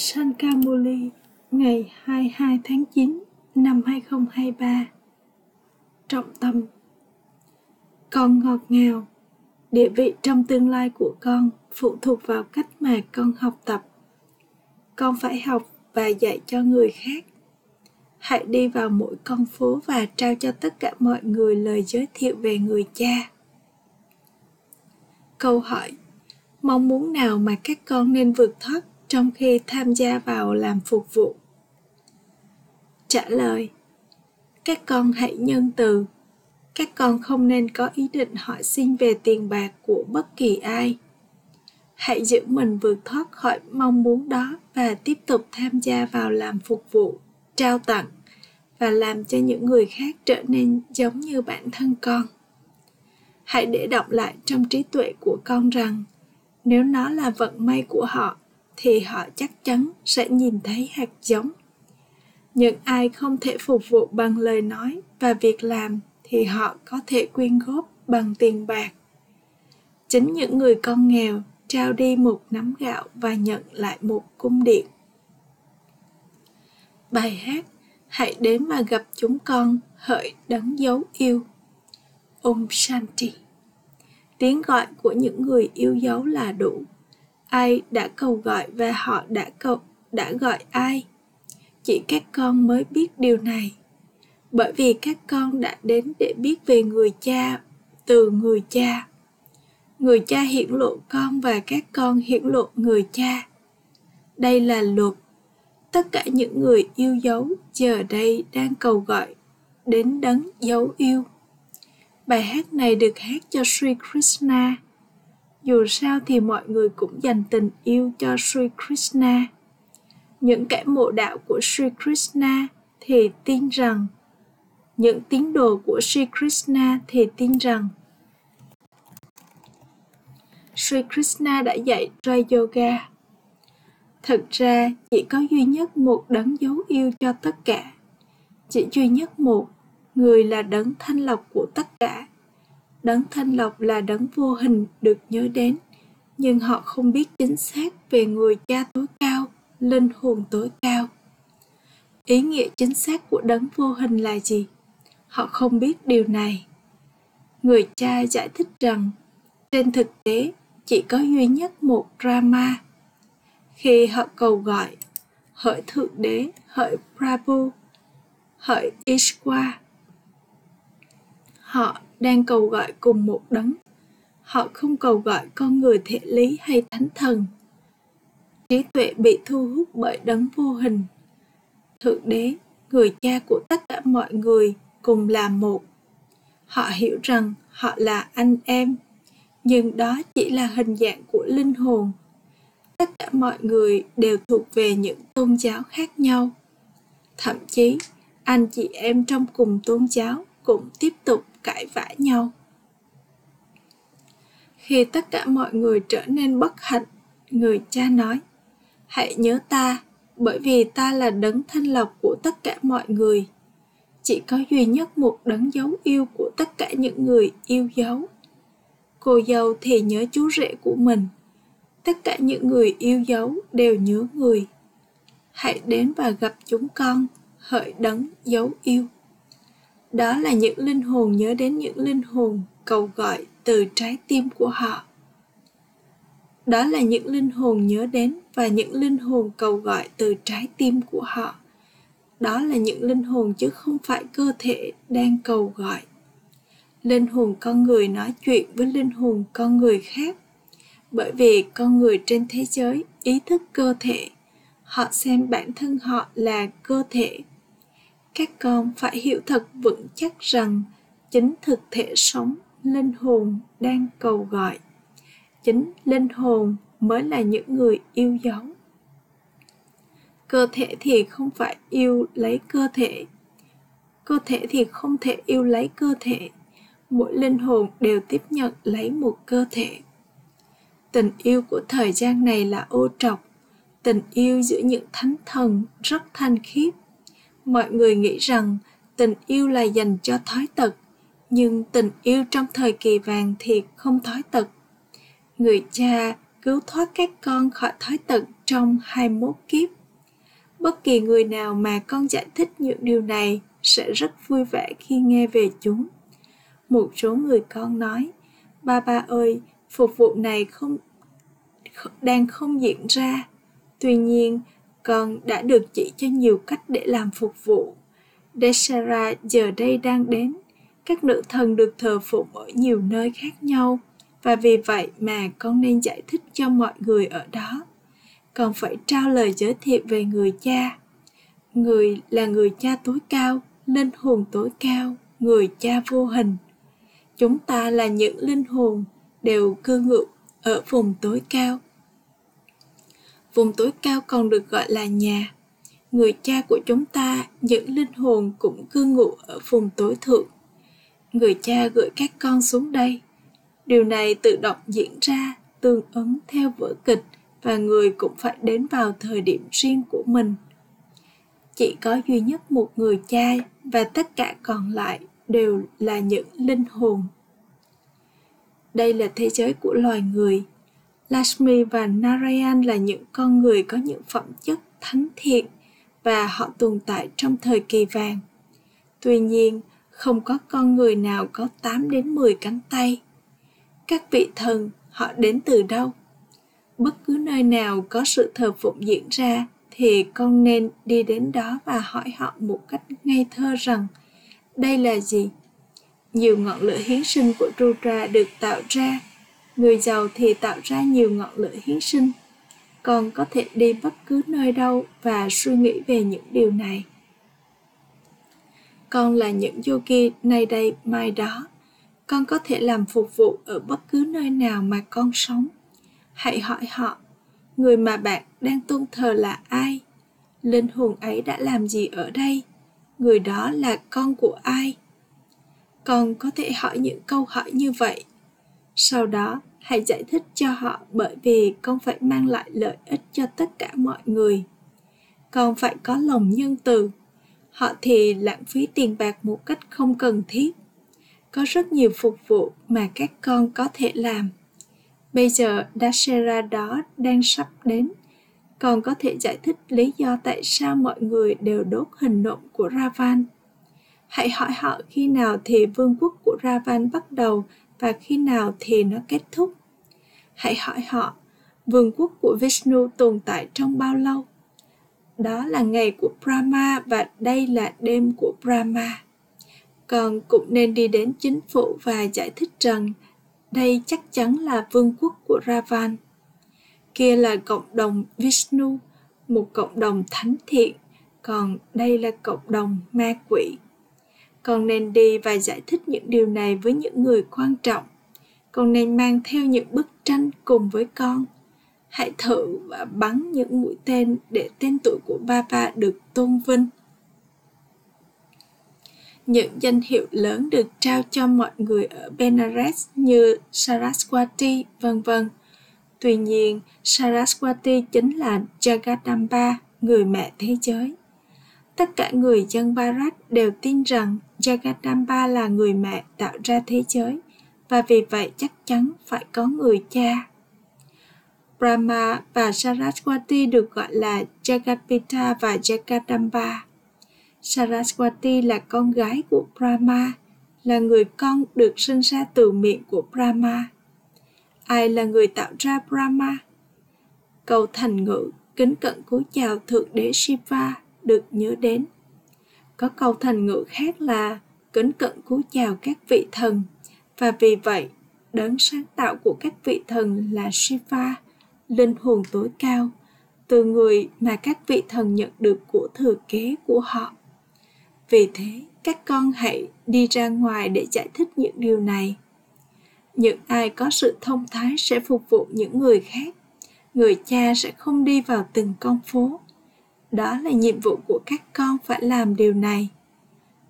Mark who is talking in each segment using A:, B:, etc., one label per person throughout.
A: Sankamuli, ngày 22 tháng 9 năm 2023 Trọng tâm Con ngọt ngào, Địa vị trong tương lai của con phụ thuộc vào cách mà con học tập. Con phải học và dạy cho người khác. Hãy đi vào mỗi con phố và trao cho tất cả mọi người lời giới thiệu về người cha. Câu hỏi, Mong muốn nào mà các con nên vượt thoát trong khi tham gia vào làm phục vụ. Trả lời, các con hãy nhân từ. Các con không nên có ý định hỏi xin về tiền bạc của bất kỳ ai. Hãy giữ mình vượt thoát khỏi mong muốn đó và tiếp tục tham gia vào làm phục vụ, trao tặng và làm cho những người khác trở nên giống như bản thân con. Hãy để đọc lại trong trí tuệ của con rằng, nếu nó là vận may của họ thì họ chắc chắn sẽ nhìn thấy hạt giống. Những ai không thể phục vụ bằng lời nói và việc làm thì họ có thể quyên góp bằng tiền bạc. Chính những người con nghèo trao đi một nắm gạo và nhận lại một cung điện. Bài hát hãy đến và gặp chúng con hỡi đấng dấu yêu. Om Shanti. Tiếng gọi của những người yêu dấu là đủ ai đã cầu gọi và họ đã cầu, đã gọi ai? Chỉ các con mới biết điều này. Bởi vì các con đã đến để biết về người cha, từ người cha. Người cha hiển lộ con và các con hiển lộ người cha. Đây là luật. Tất cả những người yêu dấu giờ đây đang cầu gọi, đến đấng dấu yêu. Bài hát này được hát cho sri krishna dù sao thì mọi người cũng dành tình yêu cho Sri Krishna. Những kẻ mộ đạo của Sri Krishna thì tin rằng những tín đồ của Sri Krishna thì tin rằng Sri Krishna đã dạy ra yoga. Thực ra chỉ có duy nhất một đấng dấu yêu cho tất cả. Chỉ duy nhất một, người là đấng thanh lọc của tất cả đấng thanh lọc là đấng vô hình được nhớ đến nhưng họ không biết chính xác về người cha tối cao linh hồn tối cao. Ý nghĩa chính xác của đấng vô hình là gì? Họ không biết điều này. Người cha giải thích rằng trên thực tế chỉ có duy nhất một Rama. Khi họ cầu gọi, hỡi Thượng Đế, hỡi Prabhu, hỡi Ishwa, họ đang cầu gọi cùng một đấng. Họ không cầu gọi con người thể lý hay thánh thần. Trí tuệ bị thu hút bởi đấng vô hình. Thượng đế, người cha của tất cả mọi người, cùng là một. Họ hiểu rằng họ là anh em, nhưng đó chỉ là hình dạng của linh hồn. Tất cả mọi người đều thuộc về những tôn giáo khác nhau. Thậm chí, anh chị em trong cùng tôn giáo cũng tiếp tục cãi vã nhau. Khi tất cả mọi người trở nên bất hạnh, người cha nói, hãy nhớ ta, bởi vì ta là đấng thanh lọc của tất cả mọi người. Chỉ có duy nhất một đấng dấu yêu của tất cả những người yêu dấu. Cô dâu thì nhớ chú rể của mình. Tất cả những người yêu dấu đều nhớ người. Hãy đến và gặp chúng con, hỡi đấng dấu yêu đó là những linh hồn nhớ đến những linh hồn cầu gọi từ trái tim của họ. Đó là những linh hồn nhớ đến và những linh hồn cầu gọi từ trái tim của họ. Đó là những linh hồn chứ không phải cơ thể đang cầu gọi. Linh hồn con người nói chuyện với linh hồn con người khác. Bởi vì con người trên thế giới ý thức cơ thể. Họ xem bản thân họ là cơ thể các con phải hiểu thật vững chắc rằng chính thực thể sống linh hồn đang cầu gọi. Chính linh hồn mới là những người yêu dấu. Cơ thể thì không phải yêu lấy cơ thể. Cơ thể thì không thể yêu lấy cơ thể. Mỗi linh hồn đều tiếp nhận lấy một cơ thể. Tình yêu của thời gian này là ô trọc. Tình yêu giữa những thánh thần rất thanh khiết mọi người nghĩ rằng tình yêu là dành cho thói tật nhưng tình yêu trong thời kỳ vàng thì không thói tật người cha cứu thoát các con khỏi thói tật trong 21 kiếp. Bất kỳ người nào mà con giải thích những điều này sẽ rất vui vẻ khi nghe về chúng. Một số người con nói, ba ba ơi, phục vụ này không đang không diễn ra. Tuy nhiên, con đã được chỉ cho nhiều cách để làm phục vụ. Deshara giờ đây đang đến. Các nữ thần được thờ phụng ở nhiều nơi khác nhau và vì vậy mà con nên giải thích cho mọi người ở đó. Con phải trao lời giới thiệu về người cha. Người là người cha tối cao, linh hồn tối cao, người cha vô hình. Chúng ta là những linh hồn đều cư ngụ ở vùng tối cao vùng tối cao còn được gọi là nhà. Người cha của chúng ta, những linh hồn cũng cư ngụ ở vùng tối thượng. Người cha gửi các con xuống đây. Điều này tự động diễn ra, tương ứng theo vở kịch và người cũng phải đến vào thời điểm riêng của mình. Chỉ có duy nhất một người cha và tất cả còn lại đều là những linh hồn. Đây là thế giới của loài người. Lakshmi và Narayan là những con người có những phẩm chất thánh thiện và họ tồn tại trong thời kỳ vàng. Tuy nhiên, không có con người nào có 8 đến 10 cánh tay. Các vị thần, họ đến từ đâu? Bất cứ nơi nào có sự thờ phụng diễn ra thì con nên đi đến đó và hỏi họ một cách ngây thơ rằng đây là gì? Nhiều ngọn lửa hiến sinh của Rudra được tạo ra người giàu thì tạo ra nhiều ngọn lửa hiến sinh. Con có thể đi bất cứ nơi đâu và suy nghĩ về những điều này. Con là những yogi nay đây, mai đó. Con có thể làm phục vụ ở bất cứ nơi nào mà con sống. Hãy hỏi họ, người mà bạn đang tôn thờ là ai? Linh hồn ấy đã làm gì ở đây? Người đó là con của ai? Con có thể hỏi những câu hỏi như vậy. Sau đó hãy giải thích cho họ bởi vì con phải mang lại lợi ích cho tất cả mọi người. Con phải có lòng nhân từ. Họ thì lãng phí tiền bạc một cách không cần thiết. Có rất nhiều phục vụ mà các con có thể làm. Bây giờ Dashera đó đang sắp đến. Con có thể giải thích lý do tại sao mọi người đều đốt hình nộm của Ravan. Hãy hỏi họ khi nào thì vương quốc của Ravan bắt đầu và khi nào thì nó kết thúc. Hãy hỏi họ, vương quốc của Vishnu tồn tại trong bao lâu? Đó là ngày của Brahma và đây là đêm của Brahma. Còn cũng nên đi đến chính phủ và giải thích rằng đây chắc chắn là vương quốc của Ravan. Kia là cộng đồng Vishnu, một cộng đồng thánh thiện, còn đây là cộng đồng ma quỷ con nên đi và giải thích những điều này với những người quan trọng con nên mang theo những bức tranh cùng với con hãy thử và bắn những mũi tên để tên tuổi của Baba được tôn vinh những danh hiệu lớn được trao cho mọi người ở Benares như Saraswati, vân vân. Tuy nhiên, Saraswati chính là Jagadamba, người mẹ thế giới. Tất cả người dân Bharat đều tin rằng Jagadamba là người mẹ tạo ra thế giới và vì vậy chắc chắn phải có người cha. Brahma và Saraswati được gọi là Jagatpita và Jagadamba. Saraswati là con gái của Brahma, là người con được sinh ra từ miệng của Brahma. Ai là người tạo ra Brahma? Câu thành ngữ kính cận cúi chào Thượng Đế Shiva được nhớ đến. Có câu thành ngữ khác là kính cận cúi chào các vị thần và vì vậy đấng sáng tạo của các vị thần là Shiva, linh hồn tối cao, từ người mà các vị thần nhận được của thừa kế của họ. Vì thế, các con hãy đi ra ngoài để giải thích những điều này. Những ai có sự thông thái sẽ phục vụ những người khác. Người cha sẽ không đi vào từng con phố đó là nhiệm vụ của các con phải làm điều này.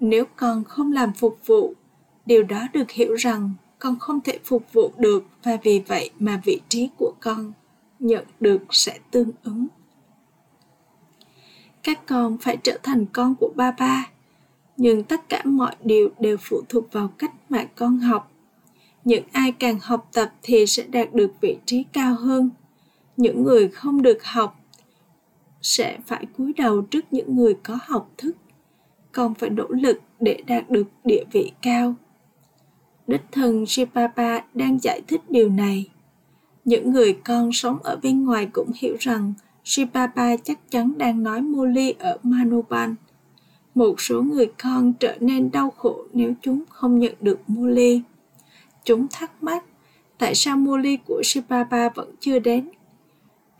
A: Nếu con không làm phục vụ, điều đó được hiểu rằng con không thể phục vụ được và vì vậy mà vị trí của con nhận được sẽ tương ứng. Các con phải trở thành con của ba ba, nhưng tất cả mọi điều đều phụ thuộc vào cách mà con học. Những ai càng học tập thì sẽ đạt được vị trí cao hơn. Những người không được học sẽ phải cúi đầu trước những người có học thức, còn phải nỗ lực để đạt được địa vị cao đích thân Shipapa đang giải thích điều này những người con sống ở bên ngoài cũng hiểu rằng Shipapa chắc chắn đang nói Moli ở Manoban. Một số người con trở nên đau khổ nếu chúng không nhận được Moli. Chúng thắc mắc, tại sao Moli của Shipapa vẫn chưa đến.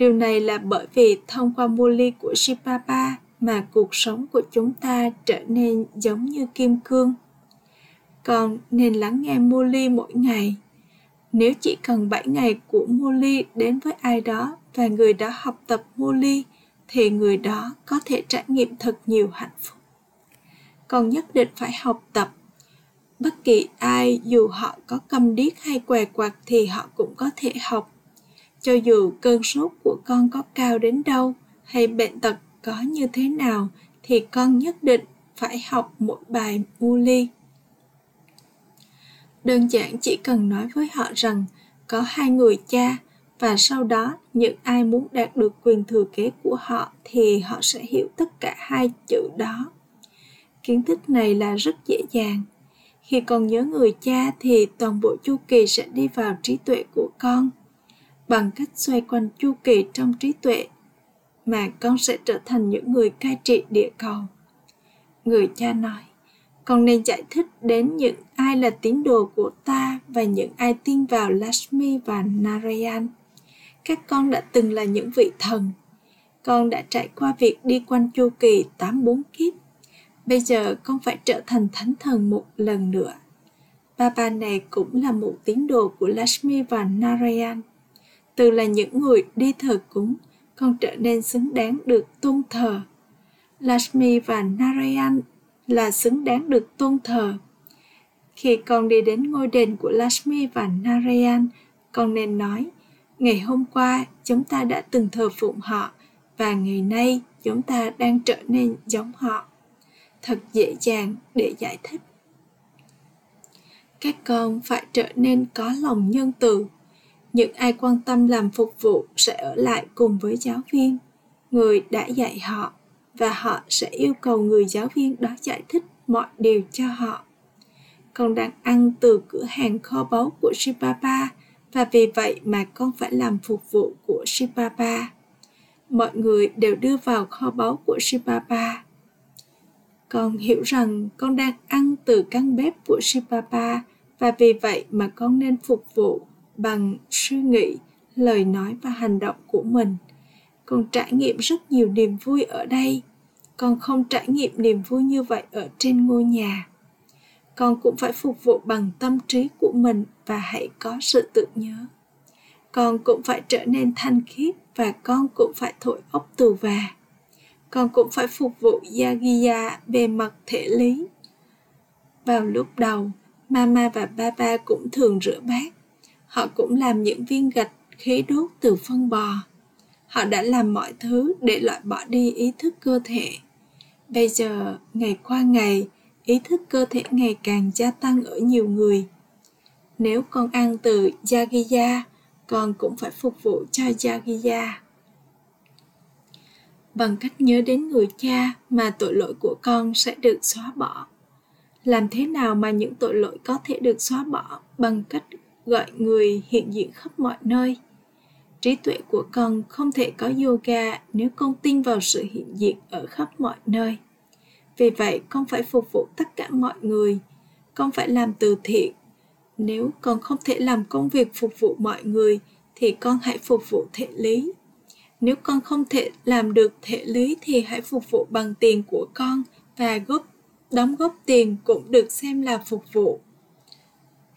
A: Điều này là bởi vì thông qua mô ly của Shipapa mà cuộc sống của chúng ta trở nên giống như kim cương. Con nên lắng nghe mô ly mỗi ngày nếu chỉ cần 7 ngày của mô ly đến với ai đó và người đó học tập mô ly, thì người đó có thể trải nghiệm thật nhiều hạnh phúc. Còn nhất định phải học tập. Bất kỳ ai dù họ có câm điếc hay què quặt thì họ cũng có thể học. Cho dù cơn sốt của con có cao đến đâu hay bệnh tật có như thế nào thì con nhất định phải học một bài Molly đơn giản chỉ cần nói với họ rằng có hai người cha và sau đó những ai muốn đạt được quyền thừa kế của họ thì họ sẽ hiểu tất cả hai chữ đó. Kiến thức này là rất dễ dàng. Khi con nhớ người cha thì toàn bộ chu kỳ sẽ đi vào trí tuệ của con bằng cách xoay quanh chu kỳ trong trí tuệ mà con sẽ trở thành những người cai trị địa cầu người cha nói, con nên giải thích đến những ai là tín đồ của ta và những ai tin vào Lakshmi và Narayan. Các con đã từng là những vị thần. Con đã trải qua việc đi quanh chu kỳ tám bốn kiếp. Bây giờ con phải trở thành thánh thần một lần nữa. Baba này cũng là một tín đồ của Lakshmi và Narayan. Từ là những người đi thờ cúng, còn trở nên xứng đáng được tôn thờ. Lakshmi và Narayan là xứng đáng được tôn thờ. Khi con đi đến ngôi đền của Lakshmi và Narayan, con nên nói, ngày hôm qua chúng ta đã từng thờ phụng họ và ngày nay chúng ta đang trở nên giống họ. Thật dễ dàng để giải thích. Các con phải trở nên có lòng nhân từ. Những ai quan tâm làm phục vụ sẽ ở lại cùng với giáo viên, người đã dạy họ và họ sẽ yêu cầu người giáo viên đó giải thích mọi điều cho họ. Con đang ăn từ cửa hàng kho báu của Shibaba và vì vậy mà con phải làm phục vụ của Shibaba. Mọi người đều đưa vào kho báu của Shibaba. Con hiểu rằng con đang ăn từ căn bếp của Shibaba và vì vậy mà con nên phục vụ bằng suy nghĩ, lời nói và hành động của mình. Con trải nghiệm rất nhiều niềm vui ở đây con không trải nghiệm niềm vui như vậy ở trên ngôi nhà con cũng phải phục vụ bằng tâm trí của mình và hãy có sự tự nhớ con cũng phải trở nên thanh khiết và con cũng phải thổi ốc tù và con cũng phải phục vụ Yagiya về mặt thể lý. Vào lúc đầu, Mama và Papa cũng thường rửa bát. Họ cũng làm những viên gạch khí đốt từ phân bò. Họ đã làm mọi thứ để loại bỏ đi ý thức cơ thể Bây giờ, ngày qua ngày, ý thức cơ thể ngày càng gia tăng ở nhiều người. Nếu con ăn từ Yagiya, con cũng phải phục vụ cho Yagiya. Bằng cách nhớ đến người cha mà tội lỗi của con sẽ được xóa bỏ. Làm thế nào mà những tội lỗi có thể được xóa bỏ bằng cách gọi người hiện diện khắp mọi nơi? trí tuệ của con không thể có yoga nếu con tin vào sự hiện diện ở khắp mọi nơi. Vì vậy, con phải phục vụ tất cả mọi người. Con phải làm từ thiện. Nếu con không thể làm công việc phục vụ mọi người, thì con hãy phục vụ thể lý. Nếu con không thể làm được thể lý, thì hãy phục vụ bằng tiền của con và góp, đóng góp tiền cũng được xem là phục vụ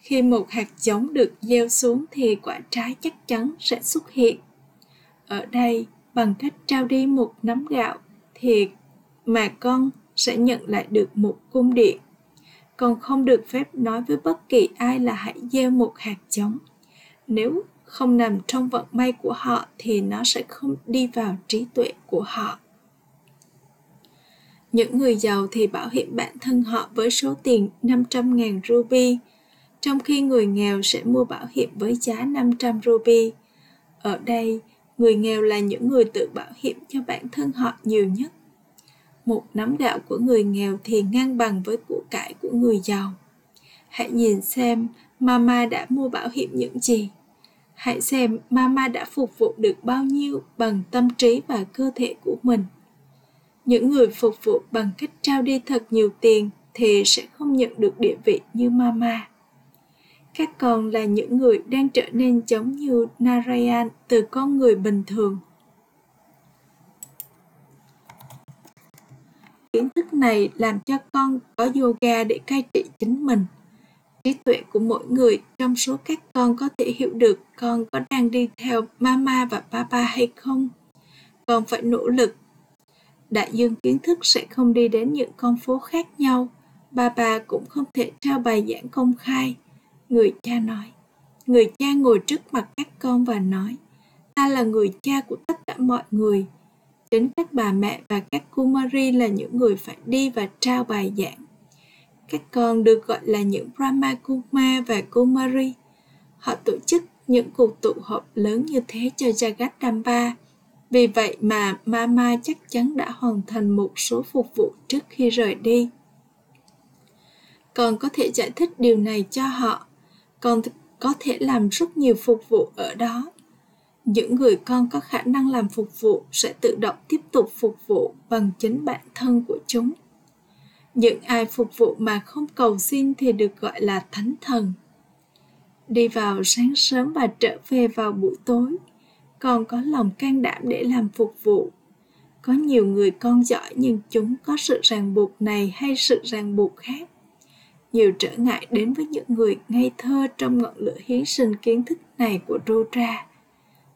A: khi một hạt giống được gieo xuống thì quả trái chắc chắn sẽ xuất hiện. Ở đây, bằng cách trao đi một nắm gạo, thì mà con sẽ nhận lại được một cung điện. Con không được phép nói với bất kỳ ai là hãy gieo một hạt giống. Nếu không nằm trong vận may của họ thì nó sẽ không đi vào trí tuệ của họ. Những người giàu thì bảo hiểm bản thân họ với số tiền 500.000 ruby trong khi người nghèo sẽ mua bảo hiểm với giá 500 ruby. Ở đây, người nghèo là những người tự bảo hiểm cho bản thân họ nhiều nhất. Một nắm gạo của người nghèo thì ngang bằng với của cải của người giàu. Hãy nhìn xem mama đã mua bảo hiểm những gì. Hãy xem mama đã phục vụ được bao nhiêu bằng tâm trí và cơ thể của mình. Những người phục vụ bằng cách trao đi thật nhiều tiền thì sẽ không nhận được địa vị như mama các con là những người đang trở nên giống như narayan từ con người bình thường. Kiến thức này làm cho con có yoga để cai trị chính mình. Trí tuệ của mỗi người trong số các con có thể hiểu được con có đang đi theo mama và papa hay không. Con phải nỗ lực. Đại dương kiến thức sẽ không đi đến những con phố khác nhau. Papa cũng không thể trao bài giảng công khai người cha nói, người cha ngồi trước mặt các con và nói, ta là người cha của tất cả mọi người chính các bà mẹ và các kumari là những người phải đi và trao bài giảng các con được gọi là những Brahma Kuma và Kumari. Họ tổ chức những cuộc tụ họp lớn như thế cho jagadamba Vì vậy mà Mama chắc chắn đã hoàn thành một số phục vụ trước khi rời đi. Con có thể giải thích điều này cho họ. Con có thể làm rất nhiều phục vụ ở đó. Những người con có khả năng làm phục vụ sẽ tự động tiếp tục phục vụ bằng chính bản thân của chúng. Những ai phục vụ mà không cầu xin thì được gọi là thánh thần. Đi vào sáng sớm và trở về vào buổi tối còn có lòng can đảm để làm phục vụ. Có nhiều người con giỏi nhưng chúng có sự ràng buộc này hay sự ràng buộc khác nhiều trở ngại đến với những người ngây thơ trong ngọn lửa hiến sinh kiến thức này của Rudra.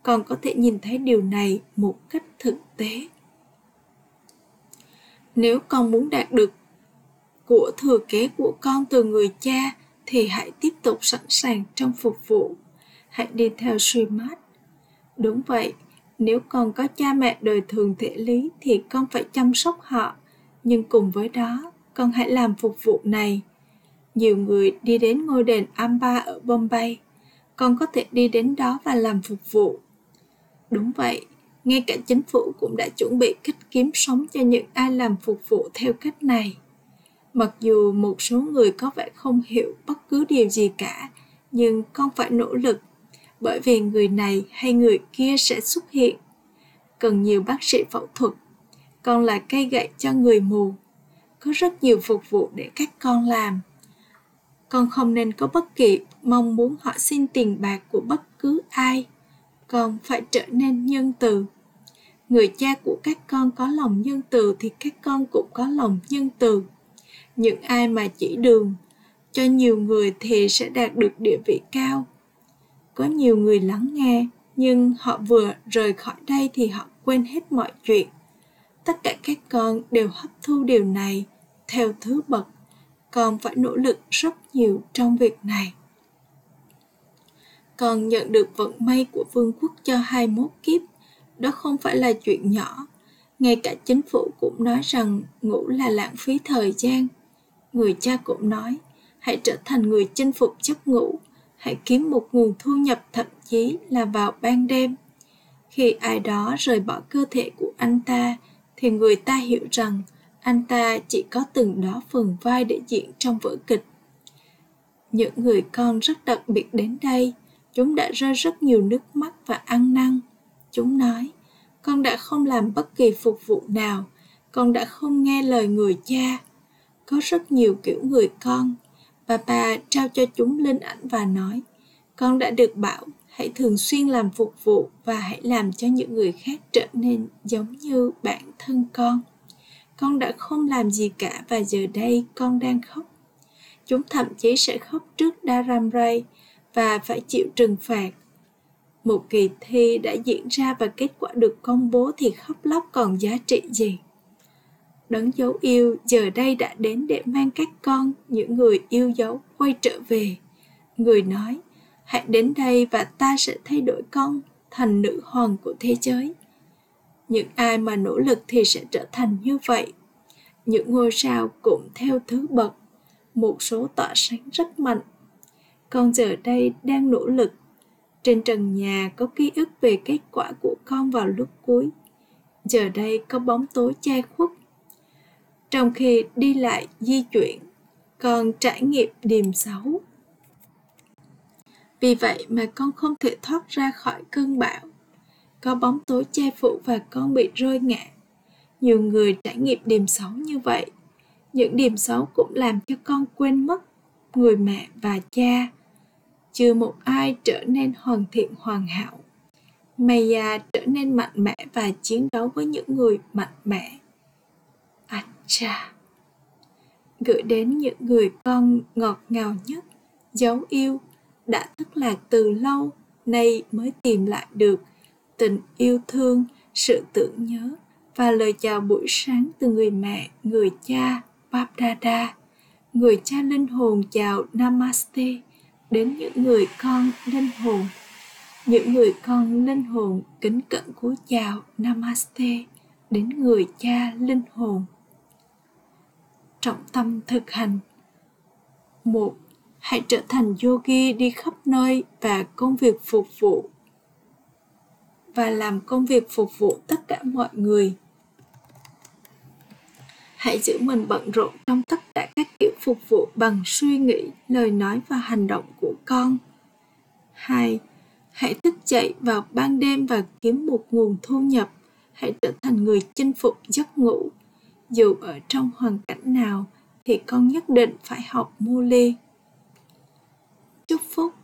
A: Còn có thể nhìn thấy điều này một cách thực tế. Nếu con muốn đạt được của thừa kế của con từ người cha thì hãy tiếp tục sẵn sàng trong phục vụ. Hãy đi theo Srimad. Đúng vậy, nếu con có cha mẹ đời thường thể lý thì con phải chăm sóc họ. Nhưng cùng với đó, con hãy làm phục vụ này. Nhiều người đi đến ngôi đền Amba ở Bombay. Con có thể đi đến đó và làm phục vụ. Đúng vậy, ngay cả chính phủ cũng đã chuẩn bị cách kiếm sống cho những ai làm phục vụ theo cách này mặc dù một số người có vẻ không hiểu bất cứ điều gì cả nhưng con phải nỗ lực bởi vì người này hay người kia sẽ xuất hiện cần nhiều bác sĩ phẫu thuật con là cây gậy cho người mù có rất nhiều phục vụ để các con làm con không nên có bất kỳ mong muốn họ xin tiền bạc của bất cứ ai. Con phải trở nên nhân từ. Người cha của các con có lòng nhân từ thì các con cũng có lòng nhân từ. Những ai mà chỉ đường cho nhiều người thì sẽ đạt được địa vị cao. Có nhiều người lắng nghe, nhưng họ vừa rời khỏi đây thì họ quên hết mọi chuyện. Tất cả các con đều hấp thu điều này theo thứ bậc con phải nỗ lực rất nhiều trong việc này. Con nhận được vận may của vương quốc cho 21 kiếp. Đó không phải là chuyện nhỏ. Ngay cả chính phủ cũng nói rằng ngủ là lãng phí thời gian. Người cha cũng nói, hãy trở thành người chinh phục giấc ngủ. Hãy kiếm một nguồn thu nhập thậm chí là vào ban đêm. Khi ai đó rời bỏ cơ thể của anh ta, thì người ta hiểu rằng anh ta chỉ có từng đó phần vai để diễn trong vở kịch. Những người con rất đặc biệt đến đây, chúng đã rơi rất nhiều nước mắt và ăn năn. Chúng nói, con đã không làm bất kỳ phục vụ nào, con đã không nghe lời người cha. Có rất nhiều kiểu người con, bà bà trao cho chúng linh ảnh và nói, con đã được bảo, hãy thường xuyên làm phục vụ và hãy làm cho những người khác trở nên giống như bản thân con con đã không làm gì cả và giờ đây con đang khóc. Chúng thậm chí sẽ khóc trước Dharam Ray và phải chịu trừng phạt. Một kỳ thi đã diễn ra và kết quả được công bố thì khóc lóc còn giá trị gì? Đấng dấu yêu giờ đây đã đến để mang các con, những người yêu dấu, quay trở về. Người nói, hãy đến đây và ta sẽ thay đổi con thành nữ hoàng của thế giới những ai mà nỗ lực thì sẽ trở thành như vậy. Những ngôi sao cũng theo thứ bậc. Một số tỏa sáng rất mạnh. Con giờ đây đang nỗ lực. Trên trần nhà có ký ức về kết quả của con vào lúc cuối. Giờ đây có bóng tối che khuất. Trong khi đi lại di chuyển, con trải nghiệm điềm xấu. Vì vậy mà con không thể thoát ra khỏi cơn bão có bóng tối che phủ và con bị rơi ngã. Nhiều người trải nghiệm điểm xấu như vậy. Những điểm xấu cũng làm cho con quên mất người mẹ và cha. Chưa một ai trở nên hoàn thiện hoàn hảo. Maya trở nên mạnh mẽ và chiến đấu với những người mạnh mẽ. Acha. Gửi đến những người con ngọt ngào nhất, dấu yêu, đã thất lạc từ lâu, nay mới tìm lại được tình yêu thương, sự tưởng nhớ và lời chào buổi sáng từ người mẹ, người cha, Babdada. Người cha linh hồn chào Namaste đến những người con linh hồn những người con linh hồn kính cẩn cúi chào Namaste đến người cha linh hồn. Trọng tâm thực hành một Hãy trở thành yogi đi khắp nơi và công việc phục vụ và làm công việc phục vụ tất cả mọi người. Hãy giữ mình bận rộn trong tất cả các kiểu phục vụ bằng suy nghĩ, lời nói và hành động của con. 2 hãy thức dậy vào ban đêm và kiếm một nguồn thu nhập hãy trở thành người chinh phục giấc ngủ dù ở trong hoàn cảnh nào thì con nhất định phải học mua lê. chúc phúc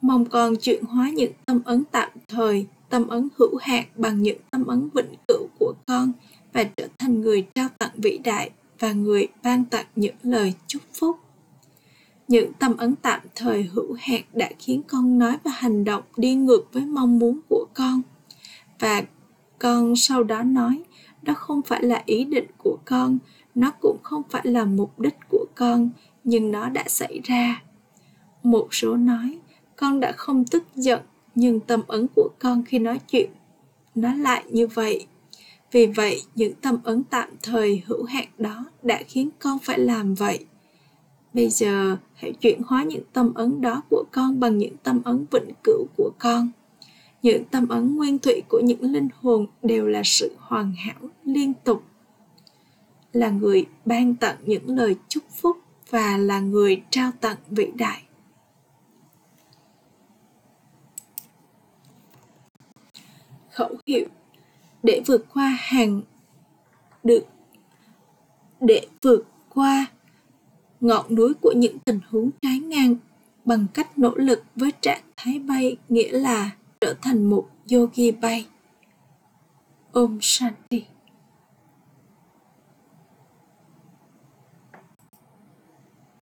A: mong con chuyển hóa những tâm ấn tạm thời tâm ấn hữu hạn bằng những tâm ấn vĩnh cửu của con và trở thành người trao tặng vĩ đại và người ban tặng những lời chúc phúc. Những tâm ấn tạm thời hữu hạn đã khiến con nói và hành động đi ngược với mong muốn của con. Và con sau đó nói, đó không phải là ý định của con, nó cũng không phải là mục đích của con, nhưng nó đã xảy ra. Một số nói, con đã không tức giận nhưng tâm ấn của con khi nói chuyện nó lại như vậy vì vậy những tâm ấn tạm thời hữu hạn đó đã khiến con phải làm vậy Bây giờ, hãy chuyển hóa những tâm ấn đó của con bằng những tâm ấn vĩnh cửu của con. Những tâm ấn nguyên thủy của những linh hồn đều là sự hoàn hảo liên tục. Là người ban tặng những lời chúc phúc và là người trao tặng vĩ đại. Khẩu hiệu để vượt qua hàng được, để vượt qua ngọn núi của những tình huống trái ngang bằng cách nỗ lực với trạng thái bay, nghĩa là trở thành một yogi bay. Om Shanti